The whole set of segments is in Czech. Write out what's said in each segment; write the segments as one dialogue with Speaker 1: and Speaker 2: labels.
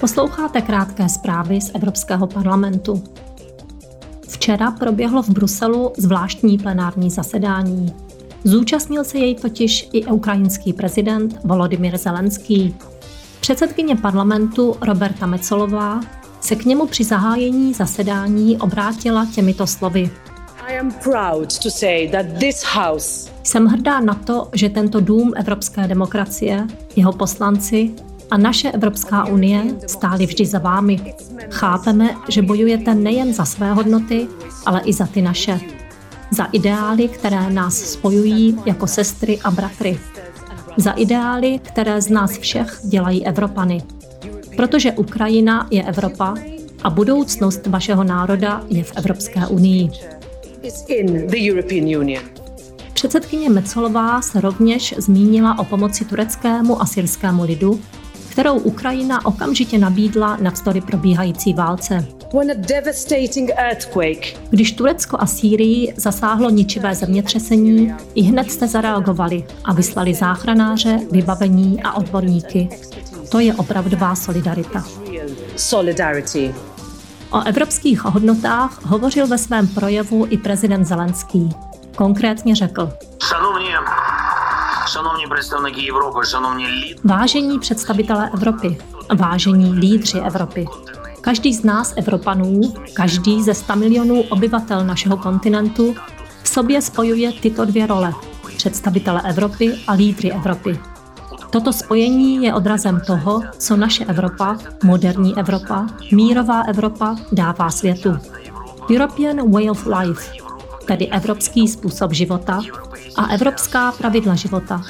Speaker 1: Posloucháte krátké zprávy z Evropského parlamentu. Včera proběhlo v Bruselu zvláštní plenární zasedání. Zúčastnil se jej totiž i ukrajinský prezident Volodymyr Zelenský. Předsedkyně parlamentu Roberta Mecolová se k němu při zahájení zasedání obrátila těmito slovy. I am proud to say that this house jsem hrdá na to, že tento dům evropské demokracie, jeho poslanci a naše Evropská unie stály vždy za vámi. Chápeme, že bojujete nejen za své hodnoty, ale i za ty naše. Za ideály, které nás spojují jako sestry a bratry. Za ideály, které z nás všech dělají Evropany. Protože Ukrajina je Evropa a budoucnost vašeho národa je v Evropské unii. Předsedkyně Mecolová se rovněž zmínila o pomoci tureckému a syrskému lidu, kterou Ukrajina okamžitě nabídla navzdory probíhající válce. Když Turecko a Sýrii zasáhlo ničivé zemětřesení, i hned jste zareagovali a vyslali záchranáře, vybavení a odborníky. To je opravdová solidarita. O evropských hodnotách hovořil ve svém projevu i prezident Zelenský. Konkrétně řekl. Vážení představitelé Evropy, vážení lídři Evropy, každý z nás Evropanů, každý ze 100 milionů obyvatel našeho kontinentu v sobě spojuje tyto dvě role, představitele Evropy a lídři Evropy. Toto spojení je odrazem toho, co naše Evropa, moderní Evropa, mírová Evropa dává světu. European Way of Life, tedy evropský způsob života a evropská pravidla života,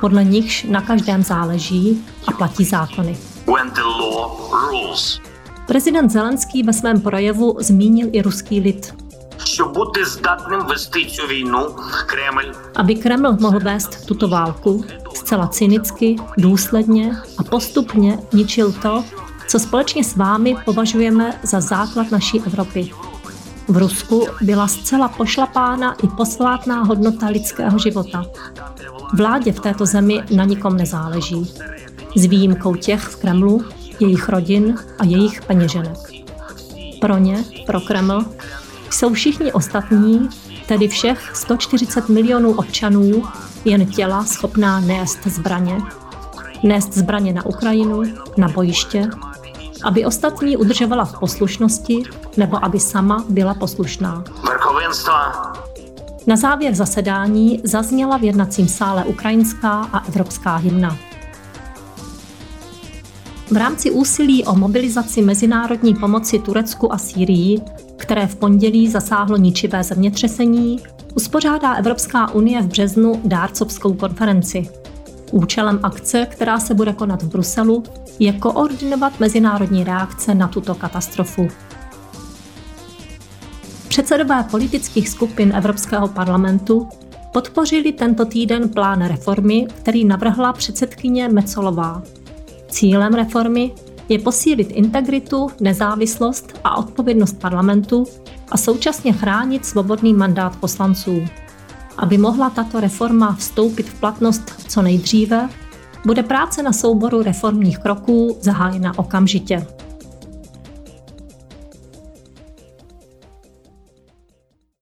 Speaker 1: podle nichž na každém záleží a platí zákony. Prezident Zelenský ve svém projevu zmínil i ruský lid. Aby Kreml mohl vést tuto válku, zcela cynicky, důsledně a postupně ničil to, co společně s vámi považujeme za základ naší Evropy. V Rusku byla zcela pošlapána i posvátná hodnota lidského života. Vládě v této zemi na nikom nezáleží. S výjimkou těch v Kremlu, jejich rodin a jejich peněženek. Pro ně, pro Kreml, jsou všichni ostatní, tedy všech 140 milionů občanů, jen těla schopná nést zbraně. Nést zbraně na Ukrajinu, na bojiště, aby ostatní udržovala v poslušnosti nebo aby sama byla poslušná. Na závěr zasedání zazněla v jednacím sále ukrajinská a evropská hymna. V rámci úsilí o mobilizaci mezinárodní pomoci Turecku a Sýrii, které v pondělí zasáhlo ničivé zemětřesení, uspořádá Evropská unie v březnu dárcovskou konferenci. Účelem akce, která se bude konat v Bruselu, je koordinovat mezinárodní reakce na tuto katastrofu. Předsedové politických skupin Evropského parlamentu podpořili tento týden plán reformy, který navrhla předsedkyně Mecolová. Cílem reformy je posílit integritu, nezávislost a odpovědnost parlamentu a současně chránit svobodný mandát poslanců. Aby mohla tato reforma vstoupit v platnost co nejdříve, bude práce na souboru reformních kroků zahájena okamžitě.